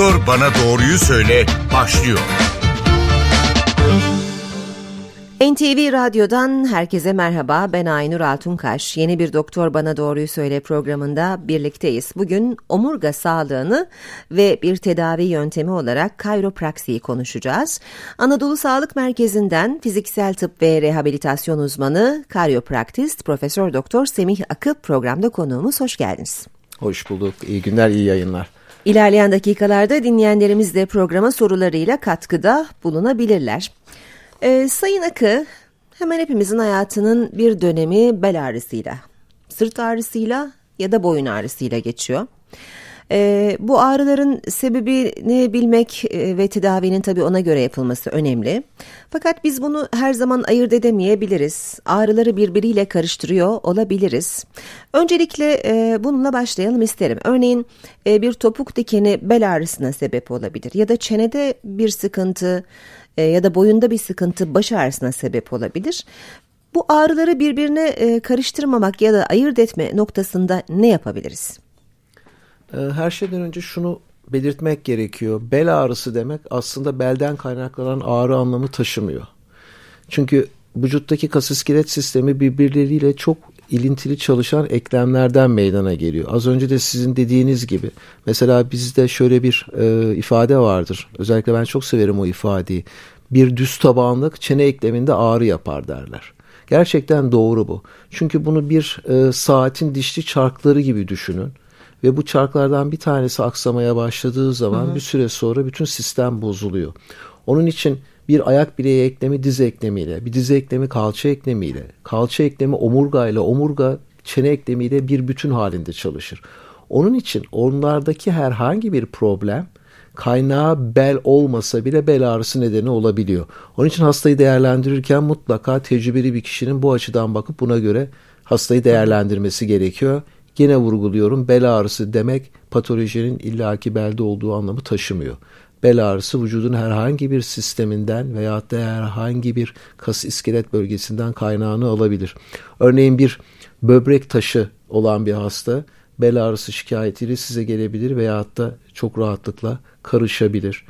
Doktor Bana Doğruyu Söyle başlıyor. NTV Radyo'dan herkese merhaba. Ben Aynur Altunkaş. Yeni bir Doktor Bana Doğruyu Söyle programında birlikteyiz. Bugün omurga sağlığını ve bir tedavi yöntemi olarak kayropraksiyi konuşacağız. Anadolu Sağlık Merkezi'nden fiziksel tıp ve rehabilitasyon uzmanı karyopraktist Profesör Doktor Semih Akı programda konuğumuz. Hoş geldiniz. Hoş bulduk. İyi günler, iyi yayınlar. İlerleyen dakikalarda dinleyenlerimiz de programa sorularıyla katkıda bulunabilirler. Ee, Sayın Akı hemen hepimizin hayatının bir dönemi bel ağrısıyla, sırt ağrısıyla ya da boyun ağrısıyla geçiyor. Ee, bu ağrıların sebebini bilmek e, ve tedavinin tabii ona göre yapılması önemli. Fakat biz bunu her zaman ayırt edemeyebiliriz. Ağrıları birbiriyle karıştırıyor olabiliriz. Öncelikle e, bununla başlayalım isterim. Örneğin e, bir topuk dikeni bel ağrısına sebep olabilir ya da çenede bir sıkıntı e, ya da boyunda bir sıkıntı baş ağrısına sebep olabilir. Bu ağrıları birbirine e, karıştırmamak ya da ayırt etme noktasında ne yapabiliriz? E, her şeyden önce şunu belirtmek gerekiyor. Bel ağrısı demek aslında belden kaynaklanan ağrı anlamı taşımıyor. Çünkü vücuttaki kas iskelet sistemi birbirleriyle çok ilintili çalışan eklemlerden meydana geliyor. Az önce de sizin dediğiniz gibi mesela bizde şöyle bir e, ifade vardır. Özellikle ben çok severim o ifadeyi. Bir düz tabanlık çene ekleminde ağrı yapar derler. Gerçekten doğru bu. Çünkü bunu bir e, saatin dişli çarkları gibi düşünün. Ve bu çarklardan bir tanesi aksamaya başladığı zaman hı hı. bir süre sonra bütün sistem bozuluyor. Onun için bir ayak bileği eklemi diz eklemiyle, bir diz eklemi kalça eklemiyle, kalça eklemi omurga ile omurga çene eklemiyle bir bütün halinde çalışır. Onun için onlardaki herhangi bir problem kaynağı bel olmasa bile bel ağrısı nedeni olabiliyor. Onun için hastayı değerlendirirken mutlaka tecrübeli bir kişinin bu açıdan bakıp buna göre hastayı değerlendirmesi gerekiyor. Yine vurguluyorum bel ağrısı demek patolojinin illaki belde olduğu anlamı taşımıyor bel ağrısı vücudun herhangi bir sisteminden veya da herhangi bir kas iskelet bölgesinden kaynağını alabilir. Örneğin bir böbrek taşı olan bir hasta bel ağrısı şikayetiyle size gelebilir veya da çok rahatlıkla karışabilir.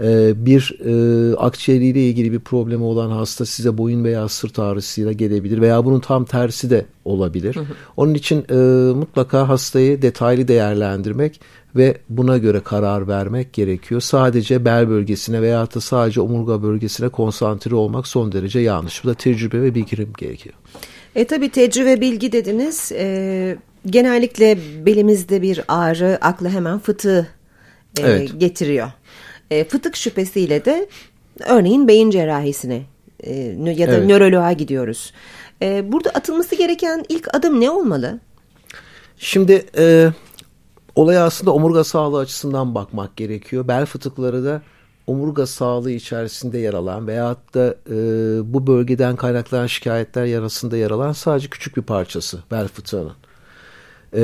Ee, bir e, akciğeriyle ilgili bir problemi olan hasta size boyun veya sırt ağrısıyla gelebilir veya bunun tam tersi de olabilir. Hı hı. Onun için e, mutlaka hastayı detaylı değerlendirmek ve buna göre karar vermek gerekiyor. Sadece bel bölgesine veya da sadece omurga bölgesine konsantre olmak son derece yanlış. Bu da tecrübe ve bilgi gerekiyor. E tabi tecrübe bilgi dediniz. E, genellikle belimizde bir ağrı akla hemen fıtığı e, evet. getiriyor. E, fıtık şüphesiyle de örneğin beyin cerrahisine e, ya da evet. nöroloğa gidiyoruz. E, burada atılması gereken ilk adım ne olmalı? Şimdi e, olaya aslında omurga sağlığı açısından bakmak gerekiyor. Bel fıtıkları da omurga sağlığı içerisinde yer alan veyahut da e, bu bölgeden kaynaklanan şikayetler yarasında yer alan sadece küçük bir parçası bel fıtığının. E,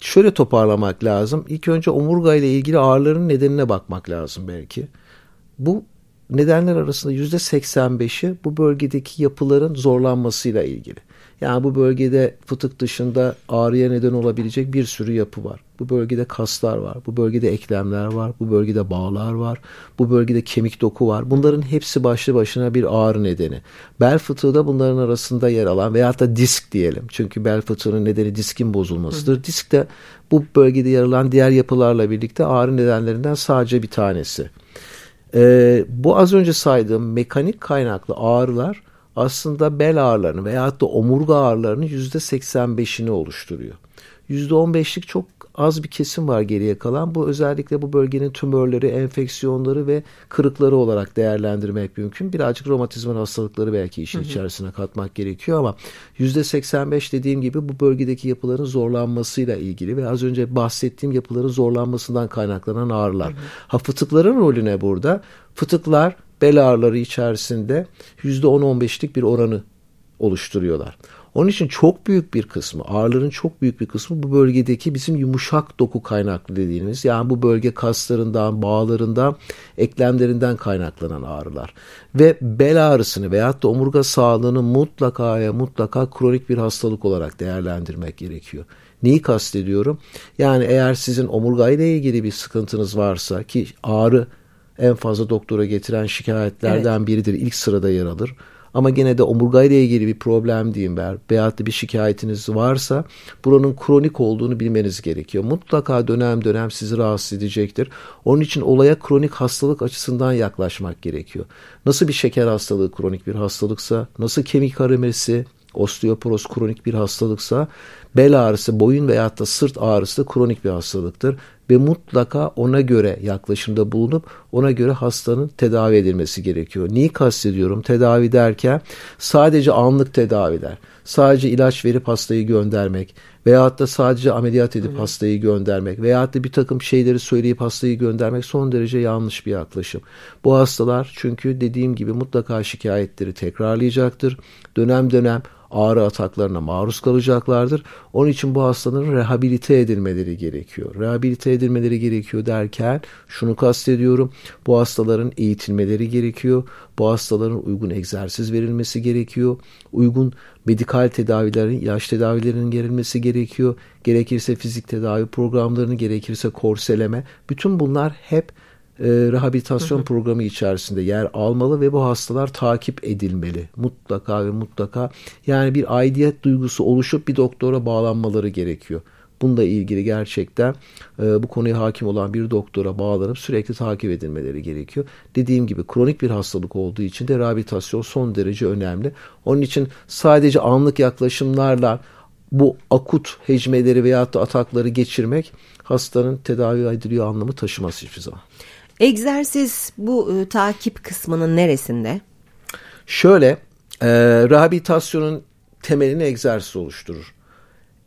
şöyle toparlamak lazım. İlk önce omurga ile ilgili ağrıların nedenine bakmak lazım belki. Bu nedenler arasında yüzde 85'i bu bölgedeki yapıların zorlanmasıyla ilgili. Yani bu bölgede fıtık dışında ağrıya neden olabilecek bir sürü yapı var. Bu bölgede kaslar var, bu bölgede eklemler var, bu bölgede bağlar var, bu bölgede kemik doku var. Bunların hepsi başlı başına bir ağrı nedeni. Bel fıtığı da bunların arasında yer alan veya da disk diyelim. Çünkü bel fıtığının nedeni diskin bozulmasıdır. Hı. Disk de bu bölgede yer alan diğer yapılarla birlikte ağrı nedenlerinden sadece bir tanesi. Ee, bu az önce saydığım mekanik kaynaklı ağrılar aslında bel ağrılarını veya da omurga ağrılarının %85'ini oluşturuyor. %15'lik çok az bir kesim var geriye kalan. Bu özellikle bu bölgenin tümörleri, enfeksiyonları ve kırıkları olarak değerlendirmek mümkün. Birazcık romatizmal hastalıkları belki işin hı hı. içerisine katmak gerekiyor ama %85 dediğim gibi bu bölgedeki yapıların zorlanmasıyla ilgili ve az önce bahsettiğim yapıların zorlanmasından kaynaklanan ağrılar. Hı hı. Ha fıtıkların rolü ne burada? Fıtıklar bel ağrıları içerisinde %10-15'lik bir oranı oluşturuyorlar. Onun için çok büyük bir kısmı, ağrıların çok büyük bir kısmı bu bölgedeki bizim yumuşak doku kaynaklı dediğimiz yani bu bölge kaslarından, bağlarından, eklemlerinden kaynaklanan ağrılar. Ve bel ağrısını veyahut da omurga sağlığını mutlaka ya mutlaka kronik bir hastalık olarak değerlendirmek gerekiyor. Neyi kastediyorum? Yani eğer sizin omurgayla ilgili bir sıkıntınız varsa ki ağrı en fazla doktora getiren şikayetlerden evet. biridir. İlk sırada yer alır. Ama gene de omurgayla ilgili bir problem diyeyim ben veyahut da bir şikayetiniz varsa buranın kronik olduğunu bilmeniz gerekiyor. Mutlaka dönem dönem sizi rahatsız edecektir. Onun için olaya kronik hastalık açısından yaklaşmak gerekiyor. Nasıl bir şeker hastalığı kronik bir hastalıksa, nasıl kemik arimesi, osteoporoz kronik bir hastalıksa bel ağrısı, boyun veyahut da sırt ağrısı da kronik bir hastalıktır ve mutlaka ona göre yaklaşımda bulunup ona göre hastanın tedavi edilmesi gerekiyor. Neyi kastediyorum? Tedavi derken sadece anlık tedaviler, sadece ilaç verip hastayı göndermek veyahut da sadece ameliyat edip Hı. hastayı göndermek veyahut da bir takım şeyleri söyleyip hastayı göndermek son derece yanlış bir yaklaşım. Bu hastalar çünkü dediğim gibi mutlaka şikayetleri tekrarlayacaktır. Dönem dönem ağrı ataklarına maruz kalacaklardır. Onun için bu hastaların rehabilite edilmeleri gerekiyor. Rehabilite edilmeleri gerekiyor derken şunu kastediyorum. Bu hastaların eğitilmeleri gerekiyor. Bu hastaların uygun egzersiz verilmesi gerekiyor. Uygun medikal tedavilerin, ilaç tedavilerinin verilmesi gerekiyor. Gerekirse fizik tedavi programlarını, gerekirse korseleme. Bütün bunlar hep e, rehabilitasyon hı hı. programı içerisinde yer almalı ve bu hastalar takip edilmeli. Mutlaka ve mutlaka yani bir aidiyet duygusu oluşup bir doktora bağlanmaları gerekiyor. Bununla ilgili gerçekten e, bu konuya hakim olan bir doktora bağlanıp sürekli takip edilmeleri gerekiyor. Dediğim gibi kronik bir hastalık olduğu için de rehabilitasyon son derece önemli. Onun için sadece anlık yaklaşımlarla bu akut hecmeleri veyahut da atakları geçirmek hastanın tedavi ediliyor anlamı taşımaz hiçbir zaman. Egzersiz bu e, takip kısmının neresinde? Şöyle, e, rehabilitasyonun temelini egzersiz oluşturur.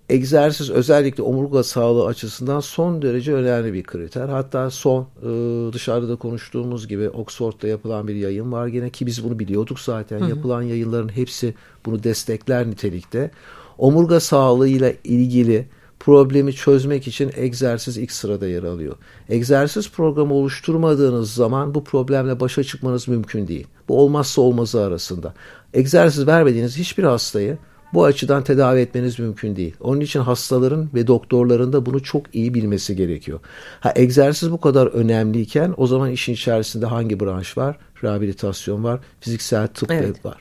Egzersiz özellikle omurga sağlığı açısından son derece önemli bir kriter. Hatta son e, dışarıda da konuştuğumuz gibi Oxford'da yapılan bir yayın var gene ki biz bunu biliyorduk zaten. Hı hı. Yapılan yayınların hepsi bunu destekler nitelikte. Omurga sağlığıyla ilgili problemi çözmek için egzersiz ilk sırada yer alıyor. Egzersiz programı oluşturmadığınız zaman bu problemle başa çıkmanız mümkün değil. Bu olmazsa olmazı arasında. Egzersiz vermediğiniz hiçbir hastayı bu açıdan tedavi etmeniz mümkün değil. Onun için hastaların ve doktorların da bunu çok iyi bilmesi gerekiyor. Ha egzersiz bu kadar önemliyken o zaman işin içerisinde hangi branş var? Rehabilitasyon var, fiziksel tıp evet. var.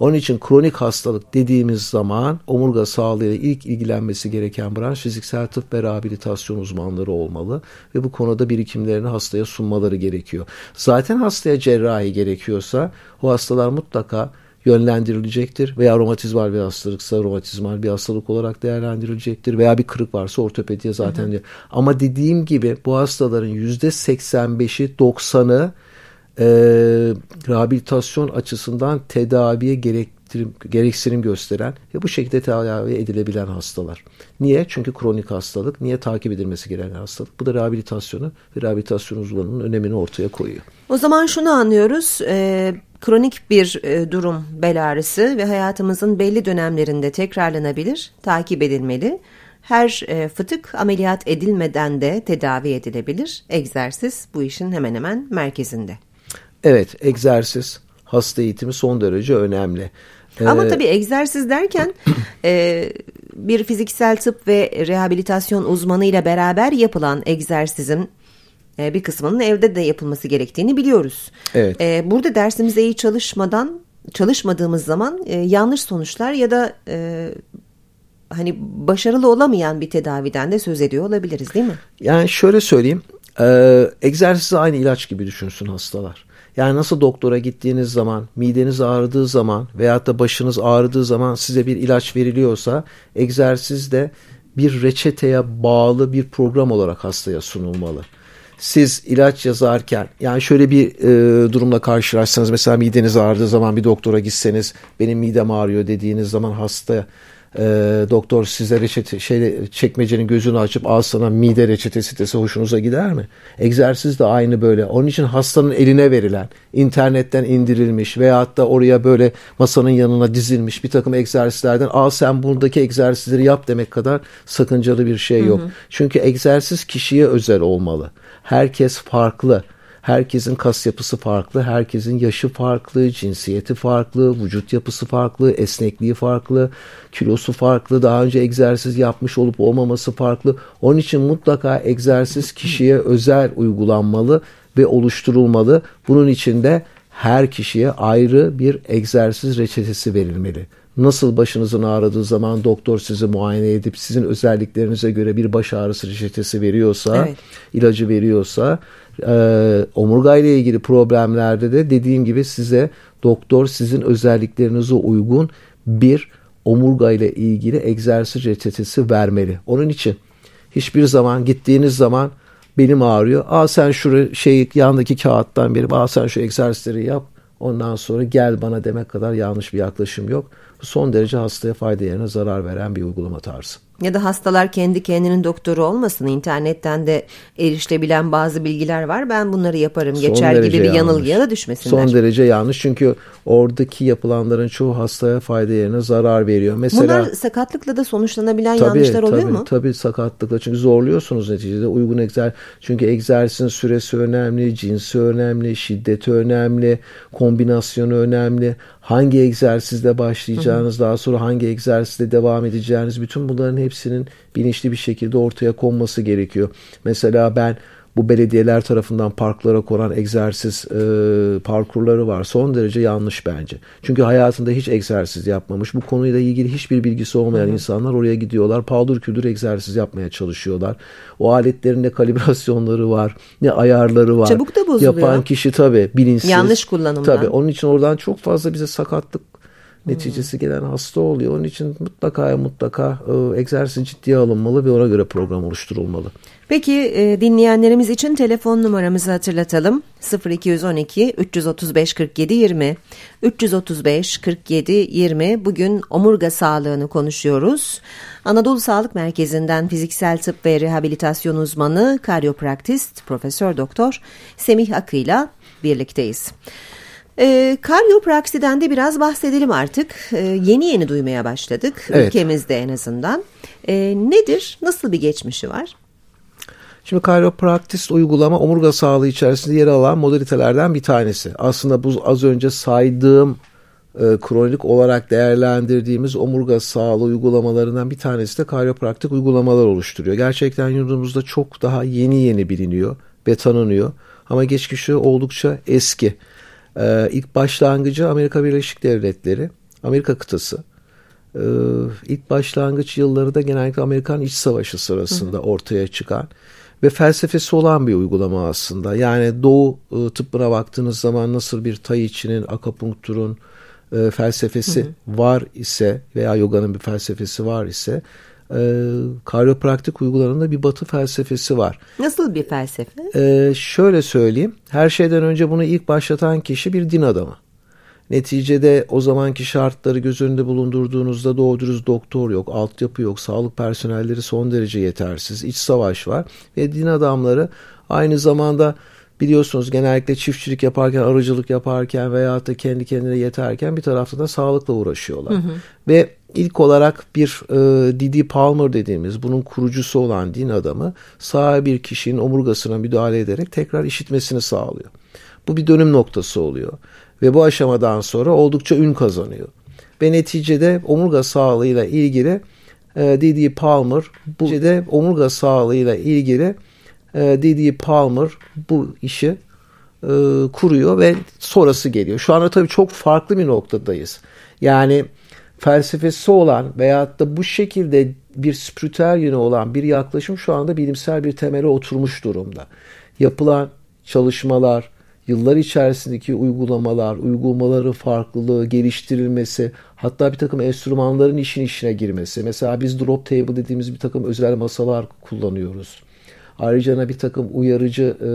Onun için kronik hastalık dediğimiz zaman omurga sağlığıyla ilk ilgilenmesi gereken branş fiziksel tıp ve rehabilitasyon uzmanları olmalı ve bu konuda birikimlerini hastaya sunmaları gerekiyor. Zaten hastaya cerrahi gerekiyorsa o hastalar mutlaka yönlendirilecektir veya romatizmal bir hastalıksa romatizmal bir hastalık olarak değerlendirilecektir veya bir kırık varsa ortopediye zaten hı hı. Ama dediğim gibi bu hastaların yüzde 85'i 90'ı e, rehabilitasyon açısından tedaviye gerektirim, gereksinim gösteren ve bu şekilde tedavi edilebilen hastalar. Niye? Çünkü kronik hastalık. Niye takip edilmesi gereken hastalık? Bu da rehabilitasyonu ve rehabilitasyon uzmanının önemini ortaya koyuyor. O zaman şunu anlıyoruz. E, kronik bir e, durum bel ağrısı ve hayatımızın belli dönemlerinde tekrarlanabilir, takip edilmeli. Her e, fıtık ameliyat edilmeden de tedavi edilebilir. Egzersiz bu işin hemen hemen merkezinde. Evet, egzersiz, hasta eğitimi son derece önemli. Ama ee, tabii egzersiz derken e, bir fiziksel tıp ve rehabilitasyon uzmanıyla beraber yapılan egzersizin e, bir kısmının evde de yapılması gerektiğini biliyoruz. Evet. E, burada dersimize iyi çalışmadan çalışmadığımız zaman e, yanlış sonuçlar ya da e, hani başarılı olamayan bir tedaviden de söz ediyor olabiliriz değil mi? Yani şöyle söyleyeyim. E, egzersizi aynı ilaç gibi düşünsün hastalar. Yani nasıl doktora gittiğiniz zaman, mideniz ağrıdığı zaman veyahut da başınız ağrıdığı zaman size bir ilaç veriliyorsa egzersiz de bir reçeteye bağlı bir program olarak hastaya sunulmalı. Siz ilaç yazarken yani şöyle bir e, durumla karşılaşsanız mesela mideniz ağrıdığı zaman bir doktora gitseniz benim midem ağrıyor dediğiniz zaman hasta e, doktor size reçete şey çekmecenin gözünü açıp al sana mide reçetesi dese hoşunuza gider mi? Egzersiz de aynı böyle. Onun için hastanın eline verilen internetten indirilmiş veyahut da oraya böyle masanın yanına dizilmiş bir takım egzersizlerden al sen buradaki egzersizleri yap demek kadar sakıncalı bir şey yok. Hı hı. Çünkü egzersiz kişiye özel olmalı. Herkes farklı. Herkesin kas yapısı farklı, herkesin yaşı farklı, cinsiyeti farklı, vücut yapısı farklı, esnekliği farklı, kilosu farklı, daha önce egzersiz yapmış olup olmaması farklı. Onun için mutlaka egzersiz kişiye özel uygulanmalı ve oluşturulmalı. Bunun için de her kişiye ayrı bir egzersiz reçetesi verilmeli. Nasıl başınızın ağrıdığı zaman doktor sizi muayene edip sizin özelliklerinize göre bir baş ağrısı reçetesi veriyorsa, evet. ilacı veriyorsa, e, omurga ile ilgili problemlerde de dediğim gibi size doktor sizin özelliklerinize uygun bir omurga ile ilgili egzersiz reçetesi vermeli. Onun için hiçbir zaman gittiğiniz zaman benim ağrıyor. Aa sen şu şey yandaki kağıttan biri, aa sen şu egzersizleri yap. Ondan sonra gel bana demek kadar yanlış bir yaklaşım yok. Son derece hastaya fayda yerine zarar veren bir uygulama tarzı. Ya da hastalar kendi kendinin doktoru olmasın. İnternetten de erişilebilen bazı bilgiler var. Ben bunları yaparım Son geçer gibi bir yanlış. yanılgıya da düşmesinler. Son derece yanlış çünkü oradaki yapılanların çoğu hastaya fayda yerine zarar veriyor. Mesela Bunlar sakatlıkla da sonuçlanabilen tabii, yanlışlar oluyor tabii, mu? Tabii sakatlıkla çünkü zorluyorsunuz neticede uygun egzersiz. Çünkü egzersizin süresi önemli, cinsi önemli, şiddeti önemli, kombinasyonu önemli. Hangi egzersizle başlayacağınız, hı hı. daha sonra hangi egzersizle devam edeceğiniz bütün bunların hepsi hepsinin bilinçli bir şekilde ortaya konması gerekiyor. Mesela ben bu belediyeler tarafından parklara konan egzersiz e, parkurları var. Son derece yanlış bence. Çünkü hayatında hiç egzersiz yapmamış. Bu konuyla ilgili hiçbir bilgisi olmayan Hı-hı. insanlar oraya gidiyorlar. Paldır küldür egzersiz yapmaya çalışıyorlar. O aletlerin ne kalibrasyonları var, ne ayarları var. Çabuk da bozuluyor. Yapan kişi tabii bilinçsiz. Yanlış kullanımdan. Tabii onun için oradan çok fazla bize sakatlık neticesi gelen hasta oluyor. Onun için mutlaka mutlaka e, egzersiz ciddiye alınmalı ve ona göre program oluşturulmalı. Peki e, dinleyenlerimiz için telefon numaramızı hatırlatalım. 0212 335 47 20 335 47 20 bugün omurga sağlığını konuşuyoruz. Anadolu Sağlık Merkezi'nden fiziksel tıp ve rehabilitasyon uzmanı karyopraktist Profesör Doktor Semih Akı'yla birlikteyiz. E, karyopraksiden de biraz bahsedelim artık. E, yeni yeni duymaya başladık evet. ülkemizde en azından. E, nedir? Nasıl bir geçmişi var? Şimdi kayropraktist uygulama omurga sağlığı içerisinde yer alan modalitelerden bir tanesi. Aslında bu az önce saydığım e, kronik olarak değerlendirdiğimiz omurga sağlığı uygulamalarından bir tanesi de kayropraktik uygulamalar oluşturuyor. Gerçekten yurdumuzda çok daha yeni yeni biliniyor ve tanınıyor. Ama geçmişi oldukça eski. Ee, ilk başlangıcı Amerika Birleşik Devletleri, Amerika kıtası. Ee, ilk başlangıç yılları da genellikle Amerikan İç Savaşı sırasında hı hı. ortaya çıkan ve felsefesi olan bir uygulama aslında. Yani Doğu e, tıbbına baktığınız zaman nasıl bir Tai Chi'nin, akupunkturun e, felsefesi hı hı. var ise veya yoganın bir felsefesi var ise e, karyopraktik uygularında bir batı felsefesi var. Nasıl bir felsefe? E, şöyle söyleyeyim. Her şeyden önce bunu ilk başlatan kişi bir din adamı. Neticede o zamanki şartları göz önünde bulundurduğunuzda doğru dürüst doktor yok, altyapı yok, sağlık personelleri son derece yetersiz, iç savaş var ve din adamları aynı zamanda biliyorsunuz genellikle çiftçilik yaparken, arıcılık yaparken veya da kendi kendine yeterken bir tarafta da sağlıkla uğraşıyorlar. Hı hı. Ve ilk olarak bir e, Didi Palmer dediğimiz bunun kurucusu olan din adamı sağ bir kişinin omurgasına müdahale ederek tekrar işitmesini sağlıyor. Bu bir dönüm noktası oluyor. Ve bu aşamadan sonra oldukça ün kazanıyor. Ve neticede omurga sağlığıyla ilgili e, Didi Palmer bu de omurga sağlığıyla ilgili e, Didi Palmer bu işi e, kuruyor ve sonrası geliyor. Şu anda tabii çok farklı bir noktadayız. Yani felsefesi olan veyahut da bu şekilde bir spiritüel olan bir yaklaşım şu anda bilimsel bir temele oturmuş durumda. Yapılan çalışmalar, yıllar içerisindeki uygulamalar, uygulamaların farklılığı, geliştirilmesi, hatta bir takım enstrümanların işin içine girmesi. Mesela biz drop table dediğimiz bir takım özel masalar kullanıyoruz. Ayrıca bir takım uyarıcı e,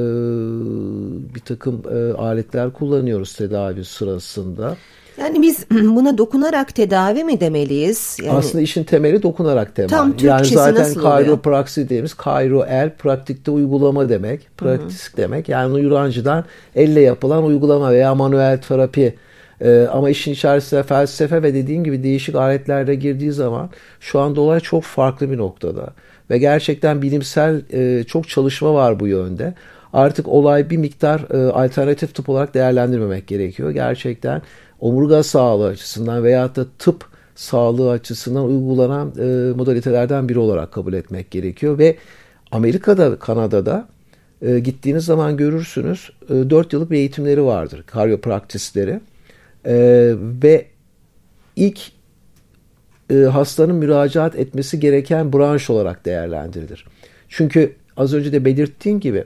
bir takım e, aletler kullanıyoruz tedavi sırasında. Yani biz buna dokunarak tedavi mi demeliyiz? Yani... Aslında işin temeli dokunarak tedavi. Tam Türkçesi yani zaten nasıl kayropraksi dediğimiz kayro el pratikte uygulama demek. Praktik demek. Yani Yunancadan elle yapılan uygulama veya manuel terapi. Ee, ama işin içerisinde felsefe ve dediğim gibi değişik aletlerde girdiği zaman şu anda olay çok farklı bir noktada. Ve gerçekten bilimsel e, çok çalışma var bu yönde. Artık olay bir miktar e, alternatif tıp olarak değerlendirmemek gerekiyor. Gerçekten omurga sağlığı açısından veyahut da tıp sağlığı açısından uygulanan e, modalitelerden biri olarak kabul etmek gerekiyor ve Amerika'da, Kanada'da e, gittiğiniz zaman görürsünüz e, 4 yıllık bir eğitimleri vardır, karyopraktisleri e, ve ilk e, hastanın müracaat etmesi gereken branş olarak değerlendirilir. Çünkü az önce de belirttiğim gibi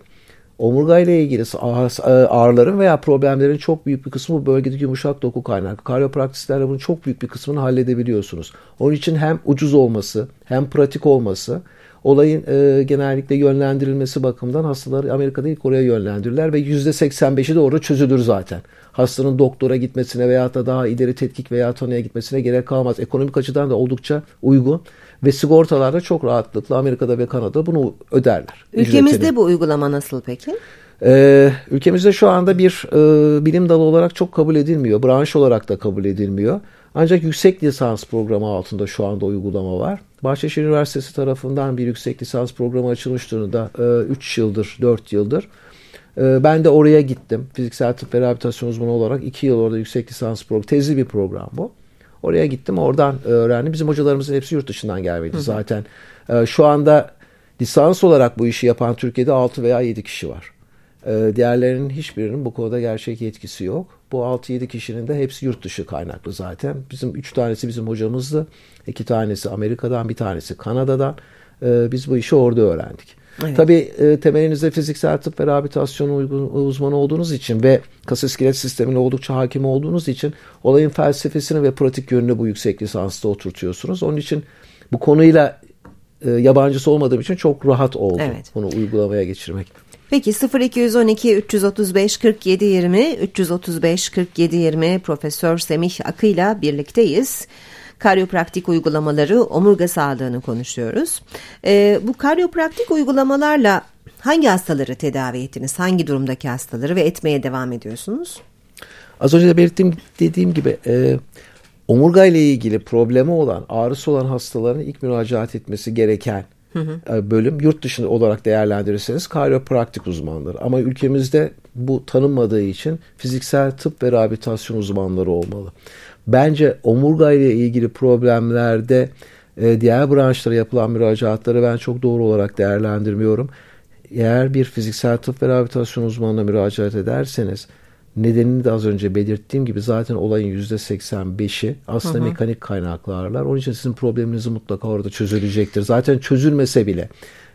omurga ile ilgili e, ağrıların veya problemlerin çok büyük bir kısmı bu bölgedeki yumuşak doku kaynaklı. Karyopraktislerle bunun çok büyük bir kısmını halledebiliyorsunuz. Onun için hem ucuz olması hem pratik olması olayın e, genellikle yönlendirilmesi bakımından hastaları Amerika'da ilk oraya yönlendirirler ve %85'i de orada çözülür zaten. Hastanın doktora gitmesine veya da daha ileri tetkik veya tanıya gitmesine gerek kalmaz. Ekonomik açıdan da oldukça uygun ve sigortalarda çok rahatlıkla Amerika'da ve Kanada'da bunu öderler. Ülkemizde ücretini. bu uygulama nasıl peki? Ee, ülkemizde şu anda bir e, bilim dalı olarak çok kabul edilmiyor. Branş olarak da kabul edilmiyor. Ancak yüksek lisans programı altında şu anda uygulama var. Bahçeşehir Üniversitesi tarafından bir yüksek lisans programı açılmış durumda. 3 e, yıldır, 4 yıldır. E, ben de oraya gittim. Fiziksel tıp ve rehabilitasyon uzmanı olarak 2 yıl orada yüksek lisans programı, tezli bir program bu. Oraya gittim, oradan öğrendim. Bizim hocalarımızın hepsi yurt dışından gelmedi zaten. E, şu anda lisans olarak bu işi yapan Türkiye'de 6 veya 7 kişi var. Diğerlerinin hiçbirinin bu konuda gerçek yetkisi yok. Bu 6-7 kişinin de hepsi yurt dışı kaynaklı zaten. Bizim 3 tanesi bizim hocamızdı. iki tanesi Amerika'dan, bir tanesi Kanada'dan. Ee, biz bu işi orada öğrendik. Evet. Tabii e, temelinizde fiziksel tıp ve rehabilitasyon uzmanı olduğunuz için ve kas iskelet sistemine oldukça hakim olduğunuz için olayın felsefesini ve pratik yönünü bu yüksek lisansta oturtuyorsunuz. Onun için bu konuyla e, yabancısı olmadığım için çok rahat oldu evet. bunu uygulamaya geçirmek. Peki 0212 335 47 20 335 47 20 Profesör Semih Akı'yla birlikteyiz. Karyopraktik uygulamaları omurga sağlığını konuşuyoruz. Ee, bu karyopraktik uygulamalarla hangi hastaları tedavi ettiniz? Hangi durumdaki hastaları ve etmeye devam ediyorsunuz? Az önce de belirttiğim dediğim gibi e, omurga ile ilgili problemi olan, ağrısı olan hastaların ilk müracaat etmesi gereken hı hı. E, bölüm yurt dışında olarak değerlendirirseniz karyopraktik uzmanları. Ama ülkemizde bu tanınmadığı için fiziksel tıp ve rehabilitasyon uzmanları olmalı. Bence omurga ile ilgili problemlerde e, diğer branşlara yapılan müracaatları ben çok doğru olarak değerlendirmiyorum. Eğer bir fiziksel tıp ve rehabilitasyon uzmanına müracaat ederseniz Nedenini de az önce belirttiğim gibi zaten olayın %85'i aslında hı hı. mekanik kaynaklarlar. Onun için sizin probleminiz mutlaka orada çözülecektir. Zaten çözülmese bile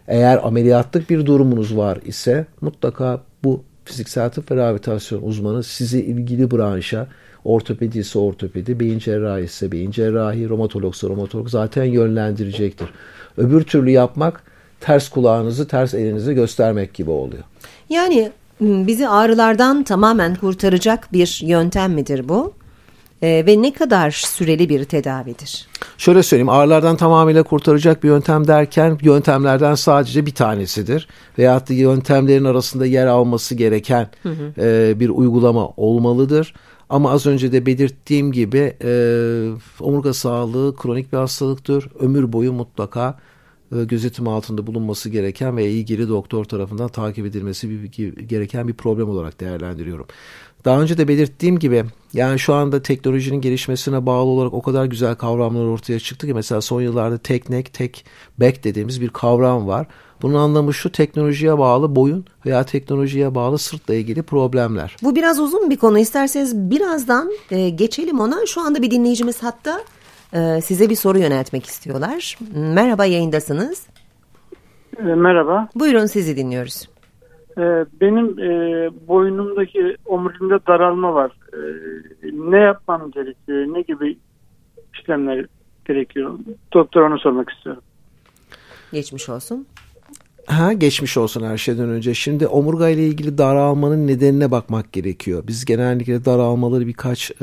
eğer ameliyatlık bir durumunuz var ise mutlaka bu fiziksel tıp ve rehabilitasyon uzmanı sizi ilgili branşa ortopedi ise ortopedi, beyin cerrahi ise beyin cerrahi, romatologsa romatolog zaten yönlendirecektir. Öbür türlü yapmak ters kulağınızı, ters elinizi göstermek gibi oluyor. Yani bizi ağrılardan tamamen kurtaracak bir yöntem midir bu? Ee, ve ne kadar süreli bir tedavidir? Şöyle söyleyeyim ağrılardan tamamıyla kurtaracak bir yöntem derken yöntemlerden sadece bir tanesidir. Veyahut da yöntemlerin arasında yer alması gereken hı hı. E, bir uygulama olmalıdır. Ama az önce de belirttiğim gibi e, omurga sağlığı kronik bir hastalıktır. Ömür boyu mutlaka e, gözetim altında bulunması gereken ve ilgili doktor tarafından takip edilmesi gereken bir problem olarak değerlendiriyorum. Daha önce de belirttiğim gibi yani şu anda teknolojinin gelişmesine bağlı olarak o kadar güzel kavramlar ortaya çıktı ki mesela son yıllarda tek neck, tek back dediğimiz bir kavram var. Bunun anlamı şu teknolojiye bağlı boyun veya teknolojiye bağlı sırtla ilgili problemler. Bu biraz uzun bir konu. İsterseniz birazdan e, geçelim ona. Şu anda bir dinleyicimiz hatta ee, size bir soru yöneltmek istiyorlar. Merhaba yayındasınız. E, merhaba. Buyurun sizi dinliyoruz. E, benim e, boynumdaki omurumda daralma var. E, ne yapmam gerekiyor? Ne gibi işlemler gerekiyor? Doktor onu sormak istiyorum. Geçmiş olsun. Ha, geçmiş olsun her şeyden önce. Şimdi omurga ile ilgili daralmanın nedenine bakmak gerekiyor. Biz genellikle daralmaları birkaç e,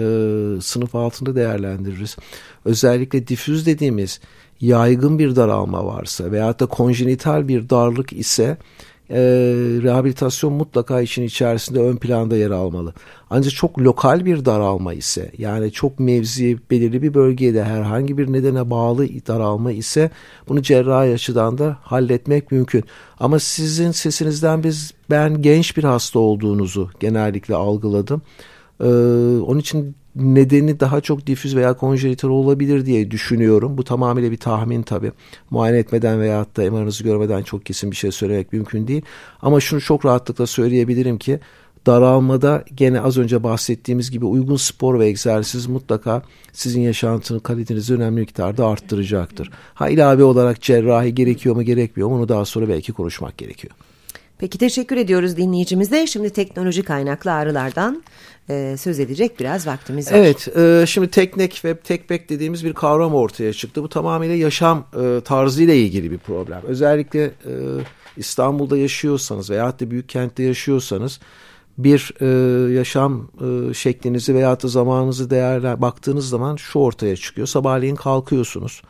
sınıf altında değerlendiririz. Özellikle difüz dediğimiz yaygın bir daralma varsa veyahut da konjenital bir darlık ise e, rehabilitasyon mutlaka işin içerisinde ön planda yer almalı. Ancak çok lokal bir daralma ise yani çok mevzi belirli bir bölgede herhangi bir nedene bağlı daralma ise bunu cerrahi açıdan da halletmek mümkün. Ama sizin sesinizden biz ben genç bir hasta olduğunuzu genellikle algıladım. Ee, onun için nedeni daha çok difüz veya konjenital olabilir diye düşünüyorum. Bu tamamıyla bir tahmin tabii. Muayene etmeden veya da MR'ınızı görmeden çok kesin bir şey söylemek mümkün değil. Ama şunu çok rahatlıkla söyleyebilirim ki daralmada gene az önce bahsettiğimiz gibi uygun spor ve egzersiz mutlaka sizin yaşantının kalitenizi önemli miktarda arttıracaktır. Ha ilave olarak cerrahi gerekiyor mu gerekmiyor mu onu daha sonra belki konuşmak gerekiyor. Peki teşekkür ediyoruz dinleyicimize. Şimdi teknoloji kaynaklı ağrılardan e, söz edecek biraz vaktimiz var. Evet, e, şimdi teknek ve tekbek dediğimiz bir kavram ortaya çıktı. Bu tamamıyla yaşam e, tarzıyla ilgili bir problem. Özellikle e, İstanbul'da yaşıyorsanız veya da büyük kentte yaşıyorsanız bir e, yaşam e, şeklinizi veya da zamanınızı değerler baktığınız zaman şu ortaya çıkıyor. Sabahleyin kalkıyorsunuz.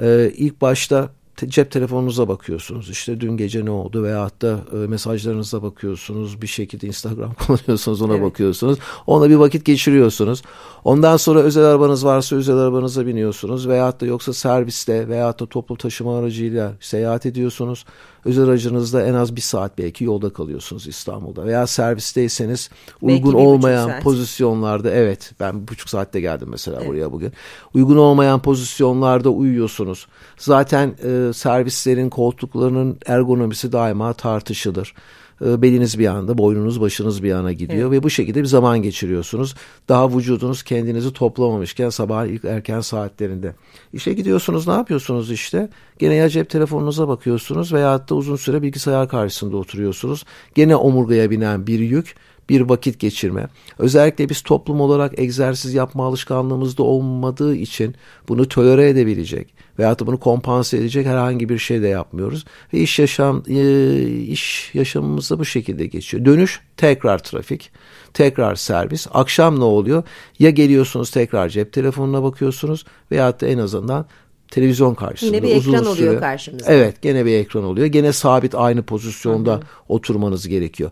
E, ilk başta te, cep telefonunuza bakıyorsunuz. İşte dün gece ne oldu veyahut da e, mesajlarınıza bakıyorsunuz. Bir şekilde Instagram kullanıyorsunuz ona evet. bakıyorsunuz. Ona bir vakit geçiriyorsunuz. Ondan sonra özel arabanız varsa özel arabanıza biniyorsunuz. Veyahut da yoksa serviste veyahut da toplu taşıma aracıyla seyahat ediyorsunuz. Özel aracınızda en az bir saat belki yolda kalıyorsunuz İstanbul'da. Veya servisteyseniz uygun olmayan pozisyonlarda evet ben bir buçuk saatte geldim mesela evet. buraya bugün. Uygun olmayan pozisyonlarda uyuyorsunuz. Zaten e, servislerin koltuklarının ergonomisi daima tartışılır. E, beliniz bir anda, boynunuz, başınız bir yana gidiyor evet. ve bu şekilde bir zaman geçiriyorsunuz. Daha vücudunuz kendinizi toplamamışken sabah ilk erken saatlerinde. İşe gidiyorsunuz, ne yapıyorsunuz işte? Gene ya cep telefonunuza bakıyorsunuz veya da uzun süre bilgisayar karşısında oturuyorsunuz. Gene omurgaya binen bir yük bir vakit geçirme. Özellikle biz toplum olarak egzersiz yapma alışkanlığımızda olmadığı için bunu tolere edebilecek veya da bunu kompanse edecek herhangi bir şey de yapmıyoruz. Ve iş yaşam e, iş yaşamımızda bu şekilde geçiyor. Dönüş tekrar trafik, tekrar servis. Akşam ne oluyor? Ya geliyorsunuz tekrar cep telefonuna bakıyorsunuz veya da en azından televizyon karşısında. Yine bir uzun ekran süre, oluyor karşımızda. Evet gene bir ekran oluyor. Gene sabit aynı pozisyonda hı hı. oturmanız gerekiyor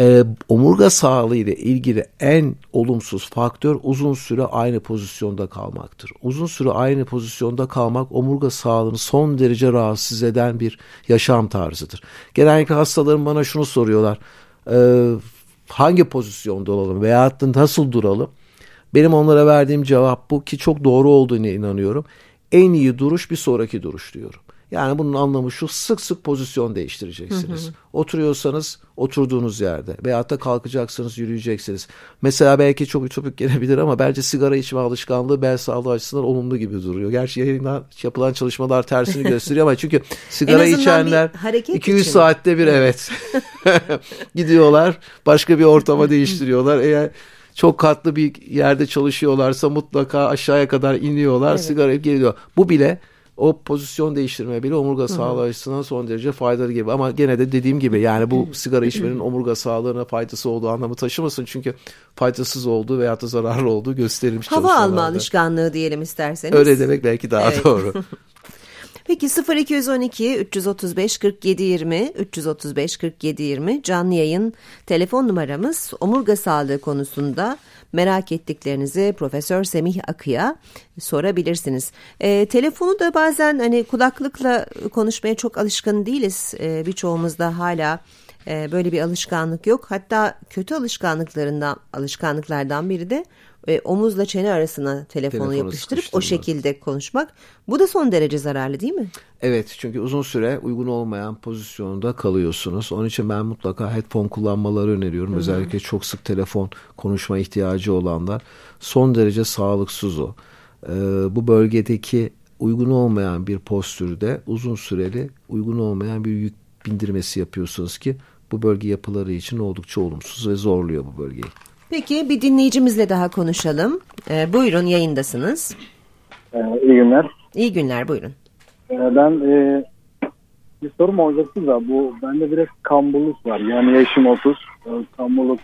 e, omurga sağlığı ile ilgili en olumsuz faktör uzun süre aynı pozisyonda kalmaktır. Uzun süre aynı pozisyonda kalmak omurga sağlığını son derece rahatsız eden bir yaşam tarzıdır. Genellikle hastalarım bana şunu soruyorlar. E, hangi pozisyonda olalım veya nasıl duralım? Benim onlara verdiğim cevap bu ki çok doğru olduğunu inanıyorum. En iyi duruş bir sonraki duruş diyorum. Yani bunun anlamı şu sık sık pozisyon değiştireceksiniz. Hı hı. Oturuyorsanız oturduğunuz yerde veyahut da kalkacaksınız yürüyeceksiniz. Mesela belki çok ütopik gelebilir ama bence sigara içme alışkanlığı bel sağlığı açısından olumlu gibi duruyor. Gerçi yayında yapılan çalışmalar tersini gösteriyor ama çünkü sigara içenler 200 saatte bir evet gidiyorlar başka bir ortama değiştiriyorlar. Eğer çok katlı bir yerde çalışıyorlarsa mutlaka aşağıya kadar iniyorlar evet. sigara geliyor. Bu bile o pozisyon değiştirme bile omurga sağlığı açısından son derece faydalı gibi. Ama gene de dediğim gibi yani bu sigara içmenin omurga sağlığına faydası olduğu anlamı taşımasın. Çünkü faydasız olduğu veya da zararlı olduğu gösterilmiş Hava alma alışkanlığı diyelim isterseniz. Öyle demek belki daha evet. doğru. Peki 0212 335 47 20 335 47 20 canlı yayın telefon numaramız omurga sağlığı konusunda merak ettiklerinizi Profesör Semih Akı'ya sorabilirsiniz. E, telefonu da bazen hani kulaklıkla konuşmaya çok alışkın değiliz. E, birçoğumuzda hala e, böyle bir alışkanlık yok. Hatta kötü alışkanlıklarından alışkanlıklardan biri de e, omuzla çene arasına telefonu Telefonu yapıştırıp o şekilde konuşmak. Bu da son derece zararlı değil mi? Evet çünkü uzun süre uygun olmayan pozisyonda kalıyorsunuz. Onun için ben mutlaka headphone kullanmaları öneriyorum. Hı-hı. Özellikle çok sık telefon konuşma ihtiyacı olanlar. Son derece sağlıksız o. Ee, bu bölgedeki uygun olmayan bir postürde uzun süreli uygun olmayan bir yük bindirmesi yapıyorsunuz ki bu bölge yapıları için oldukça olumsuz ve zorluyor bu bölgeyi. Peki bir dinleyicimizle daha konuşalım. Ee, buyurun yayındasınız. Ee, iyi günler. İyi günler buyurun. Ee, ben e, bir sorum olacaktı da bu bende biraz kambuluk var. Yani yaşım 30. E, kambuluk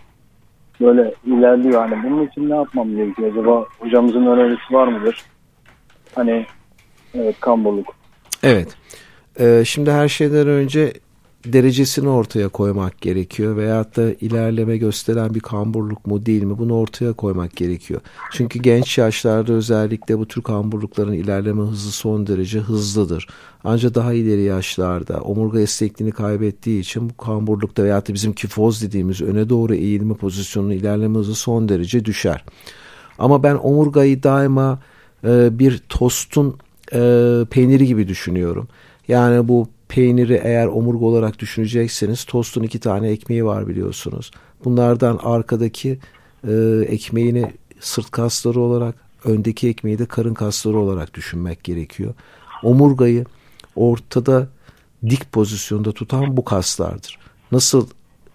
böyle ilerliyor. Hani bunun için ne yapmam gerekiyor? Acaba hocamızın önerisi var mıdır? Hani evet kambuluk. Evet. Ee, şimdi her şeyden önce derecesini ortaya koymak gerekiyor veyahut da ilerleme gösteren bir kamburluk mu değil mi bunu ortaya koymak gerekiyor. Çünkü genç yaşlarda özellikle bu tür kamburlukların ilerleme hızı son derece hızlıdır. Ancak daha ileri yaşlarda omurga esnekliğini kaybettiği için bu kamburlukta veyahut da bizim kifoz dediğimiz öne doğru eğilme pozisyonunun ilerleme hızı son derece düşer. Ama ben omurgayı daima e, bir tostun e, peyniri gibi düşünüyorum. Yani bu peyniri eğer omurga olarak düşünecekseniz tostun iki tane ekmeği var biliyorsunuz. Bunlardan arkadaki e, ekmeğini sırt kasları olarak öndeki ekmeği de karın kasları olarak düşünmek gerekiyor. Omurgayı ortada dik pozisyonda tutan bu kaslardır. Nasıl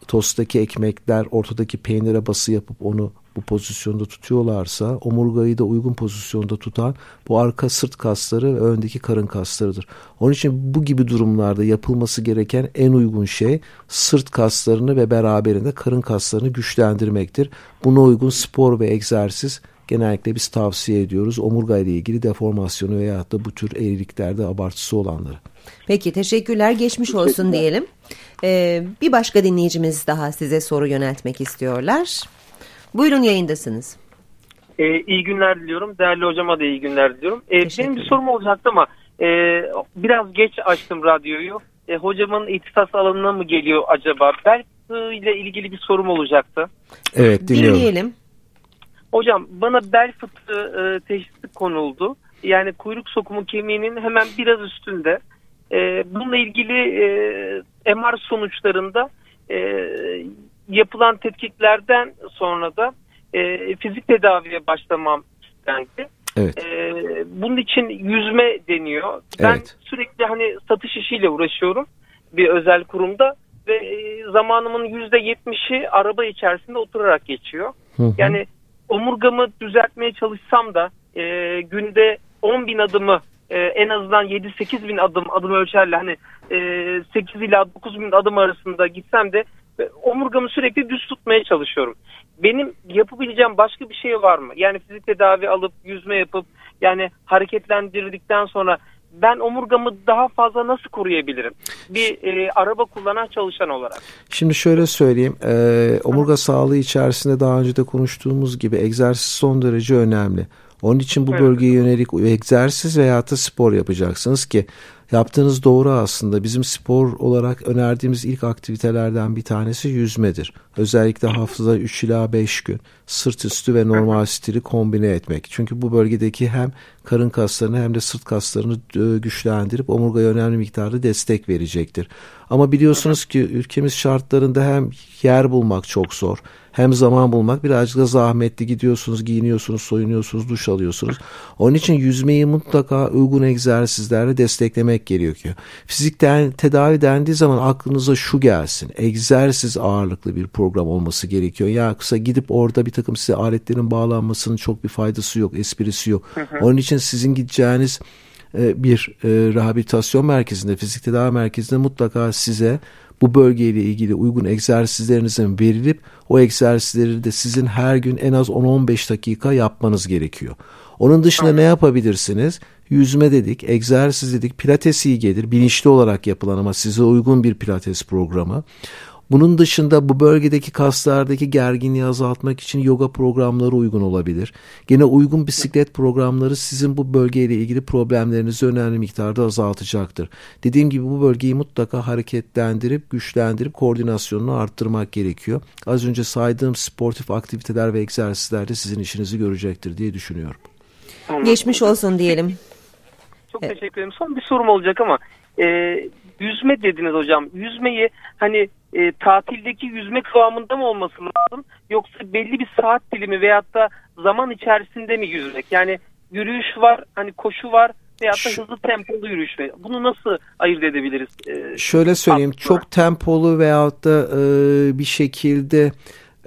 tostaki ekmekler ortadaki peynire bası yapıp onu bu pozisyonda tutuyorlarsa omurgayı da uygun pozisyonda tutan bu arka sırt kasları ve öndeki karın kaslarıdır. Onun için bu gibi durumlarda yapılması gereken en uygun şey sırt kaslarını ve beraberinde karın kaslarını güçlendirmektir. Buna uygun spor ve egzersiz genellikle biz tavsiye ediyoruz. Omurga ile ilgili deformasyonu veya da bu tür eğriliklerde abartısı olanları. Peki teşekkürler geçmiş olsun diyelim. Ee, bir başka dinleyicimiz daha size soru yöneltmek istiyorlar. Buyurun yayındasınız. Ee, iyi günler diliyorum. Değerli hocama da iyi günler diliyorum. Ee, benim bir sorum olacaktı ama e, biraz geç açtım radyoyu. E, hocamın ihtisas alanına mı geliyor acaba? Bel ile ilgili bir sorum olacaktı. Evet dinliyorum. Dinleyelim. Hocam bana bel fıtığı e, teşhisi konuldu. Yani kuyruk sokumu kemiğinin hemen biraz üstünde. E, bununla ilgili e, MR sonuçlarında e, yapılan tetkiklerden sonra da e, fizik tedaviye başlamam istendi. Evet. E, bunun için yüzme deniyor. Ben Evet. sürekli hani satış işiyle uğraşıyorum bir özel kurumda ve e, zamanımın yüzde yetmişi araba içerisinde oturarak geçiyor. Hı hı. Yani omurgamı düzeltmeye çalışsam da e, günde 10 bin adımı e, en azından 7-8 bin adım adım ölçerle hani e, 8 ila 9 bin adım arasında gitsem de omurgamı sürekli düz tutmaya çalışıyorum. Benim yapabileceğim başka bir şey var mı? Yani fizik tedavi alıp yüzme yapıp yani hareketlendirdikten sonra ben omurgamı daha fazla nasıl koruyabilirim? Bir e, araba kullanan çalışan olarak. Şimdi şöyle söyleyeyim. e, omurga sağlığı içerisinde daha önce de konuştuğumuz gibi egzersiz son derece önemli. Onun için bu Evet. bölgeye yönelik egzersiz veya da spor yapacaksınız ki yaptığınız doğru aslında. Bizim spor olarak önerdiğimiz ilk aktivitelerden bir tanesi yüzmedir. Özellikle haftada 3 ila 5 gün sırt üstü ve normal stili kombine etmek. Çünkü bu bölgedeki hem karın kaslarını hem de sırt kaslarını e, güçlendirip omurgaya önemli miktarda destek verecektir. Ama biliyorsunuz ki ülkemiz şartlarında hem yer bulmak çok zor hem zaman bulmak birazcık da zahmetli gidiyorsunuz, giyiniyorsunuz, soyunuyorsunuz, duş alıyorsunuz. Onun için yüzmeyi mutlaka uygun egzersizlerle desteklemek gerekiyor. Fizikten tedavi dendiği zaman aklınıza şu gelsin. Egzersiz ağırlıklı bir program olması gerekiyor. Ya kısa gidip orada bir takım size aletlerin bağlanmasının çok bir faydası yok, esprisi yok. Onun için sizin gideceğiniz e, bir e, rehabilitasyon merkezinde, fizik tedavi merkezinde mutlaka size bu bölgeyle ilgili uygun egzersizlerinizin verilip o egzersizleri de sizin her gün en az 10-15 dakika yapmanız gerekiyor. Onun dışında ne yapabilirsiniz? Yüzme dedik, egzersiz dedik, pilates iyi gelir. Bilinçli olarak yapılan ama size uygun bir pilates programı. Bunun dışında bu bölgedeki kaslardaki gerginliği azaltmak için yoga programları uygun olabilir. Gene uygun bisiklet programları sizin bu bölgeyle ilgili problemlerinizi önemli miktarda azaltacaktır. Dediğim gibi bu bölgeyi mutlaka hareketlendirip, güçlendirip koordinasyonunu arttırmak gerekiyor. Az önce saydığım sportif aktiviteler ve egzersizler de sizin işinizi görecektir diye düşünüyorum. Geçmiş olsun diyelim. Çok teşekkür ederim. Son bir sorum olacak ama e, yüzme dediniz hocam. Yüzmeyi hani e, tatildeki yüzme kıvamında mı olması lazım? Yoksa belli bir saat dilimi veyahut da zaman içerisinde mi yüzmek? Yani yürüyüş var, hani koşu var veyahut da Şu- hızlı tempolu yürüyüş. Bunu nasıl ayırt edebiliriz? E, Şöyle söyleyeyim aslında? çok tempolu veyahut da e, bir şekilde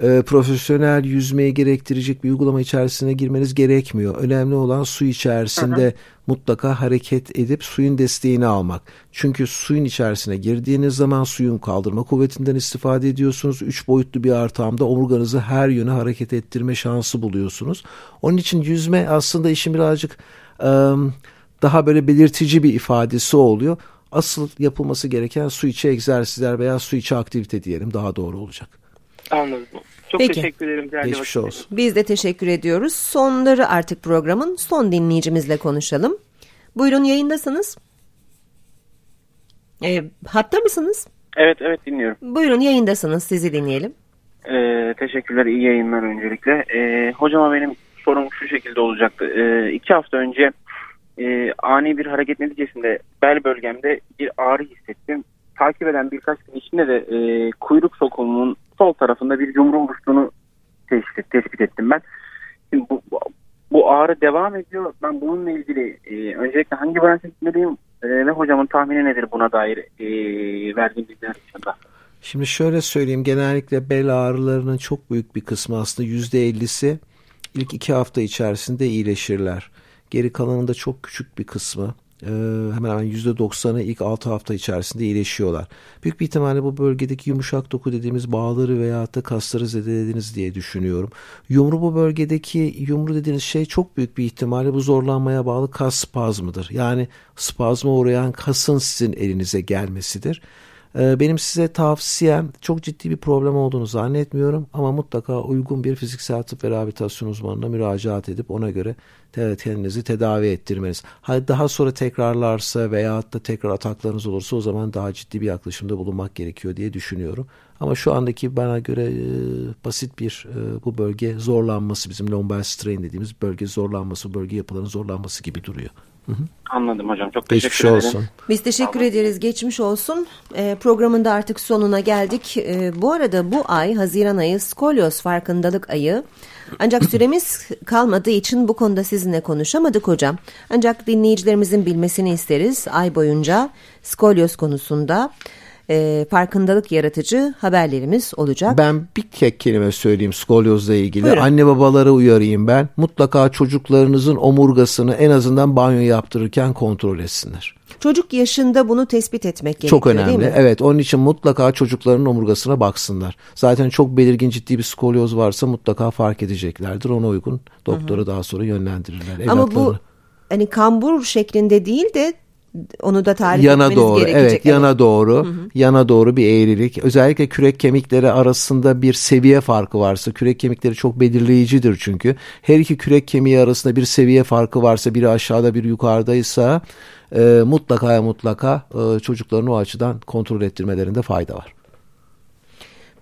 e, profesyonel yüzmeyi gerektirecek bir uygulama içerisine girmeniz gerekmiyor. Önemli olan su içerisinde mutlaka hareket edip suyun desteğini almak. Çünkü suyun içerisine girdiğiniz zaman suyun kaldırma kuvvetinden istifade ediyorsunuz. Üç boyutlu bir ortamda omurganızı her yöne hareket ettirme şansı buluyorsunuz. Onun için yüzme aslında işin birazcık e, daha böyle belirtici bir ifadesi oluyor. asıl yapılması gereken su içi egzersizler veya su içi aktivite diyelim daha doğru olacak. Anladım. Çok Peki. teşekkür ederim. değerli Geçmiş olsun. Biz de teşekkür ediyoruz. Sonları artık programın son dinleyicimizle konuşalım. Buyurun yayındasınız. E, hatta mısınız? Evet evet dinliyorum. Buyurun yayındasınız sizi dinleyelim. Ee, teşekkürler iyi yayınlar öncelikle. Ee, hocama benim sorum şu şekilde olacaktı. Ee, iki hafta önce e, ani bir hareket neticesinde bel bölgemde bir ağrı hissettim. Takip eden birkaç gün içinde de e, kuyruk sokulumun sol tarafında bir yumru oluştuğunu tespit, tespit ettim ben. Şimdi bu, bu, ağrı devam ediyor. Ben bununla ilgili e, öncelikle hangi branşa gitmeliyim e, ve hocamın tahmini nedir buna dair e, verdiğim bilgiler dışında? Şimdi şöyle söyleyeyim genellikle bel ağrılarının çok büyük bir kısmı aslında %50'si ilk iki hafta içerisinde iyileşirler. Geri kalanında çok küçük bir kısmı e, hemen hemen %90'ı ilk 6 hafta içerisinde iyileşiyorlar. Büyük bir ihtimalle bu bölgedeki yumuşak doku dediğimiz bağları veya da kasları zedelediniz diye düşünüyorum. Yumru bu bölgedeki yumru dediğiniz şey çok büyük bir ihtimalle bu zorlanmaya bağlı kas spazmıdır. Yani spazma uğrayan kasın sizin elinize gelmesidir. Ee, Benim size tavsiyem çok ciddi bir problem olduğunu zannetmiyorum ama mutlaka uygun bir fiziksel tıp ve rehabilitasyon uzmanına müracaat edip ona göre te- kendinizi tedavi ettirmeniz. Daha sonra tekrarlarsa veya da tekrar ataklarınız olursa o zaman daha ciddi bir yaklaşımda bulunmak gerekiyor diye düşünüyorum. Ama şu andaki bana göre e, basit bir e, bu bölge zorlanması bizim lumbar strain dediğimiz bölge zorlanması, bölge yapılarının zorlanması gibi duruyor. Anladım hocam. Çok Geçmiş teşekkür ederim. olsun. Biz teşekkür ederiz. Geçmiş olsun. Ee, programın da artık sonuna geldik. Ee, bu arada bu ay Haziran ayı skolyoz farkındalık ayı. Ancak süremiz kalmadığı için bu konuda sizinle konuşamadık hocam. Ancak dinleyicilerimizin bilmesini isteriz. Ay boyunca skolyoz konusunda e, farkındalık yaratıcı haberlerimiz olacak. Ben bir tek kelime söyleyeyim skolyozla ilgili. Buyurun. Anne babaları uyarayım ben. Mutlaka çocuklarınızın omurgasını en azından banyo yaptırırken kontrol etsinler. Çocuk yaşında bunu tespit etmek gerekiyor Çok değil önemli. mi? Evet onun için mutlaka çocukların omurgasına baksınlar. Zaten çok belirgin ciddi bir skolyoz varsa mutlaka fark edeceklerdir. Ona uygun doktora daha sonra yönlendirirler. Ama bu hani kambur şeklinde değil de onu da tarif yana etmeniz doğru gerekecek. evet yana doğru yana doğru bir eğrilik özellikle kürek kemikleri arasında bir seviye farkı varsa kürek kemikleri çok belirleyicidir çünkü her iki kürek kemiği arasında bir seviye farkı varsa biri aşağıda biri yukarıdaysa e, mutlaka mutlaka e, çocukların o açıdan kontrol ettirmelerinde fayda var.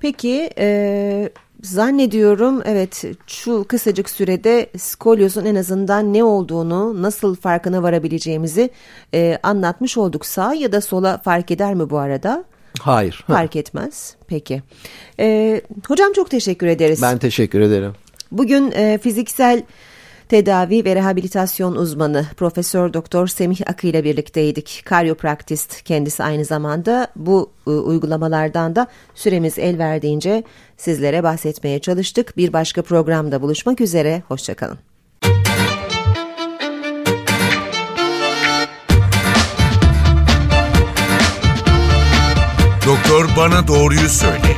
Peki e, zannediyorum evet şu kısacık sürede skolyozun en azından ne olduğunu nasıl farkına varabileceğimizi e, anlatmış olduk. Sağ ya da sola fark eder mi bu arada? Hayır. Fark etmez. Peki. E, hocam çok teşekkür ederiz. Ben teşekkür ederim. Bugün e, fiziksel tedavi ve rehabilitasyon uzmanı Profesör Doktor Semih Akı ile birlikteydik. Karyopraktist kendisi aynı zamanda bu e, uygulamalardan da süremiz el verdiğince sizlere bahsetmeye çalıştık. Bir başka programda buluşmak üzere. Hoşçakalın. Doktor bana doğruyu söyle.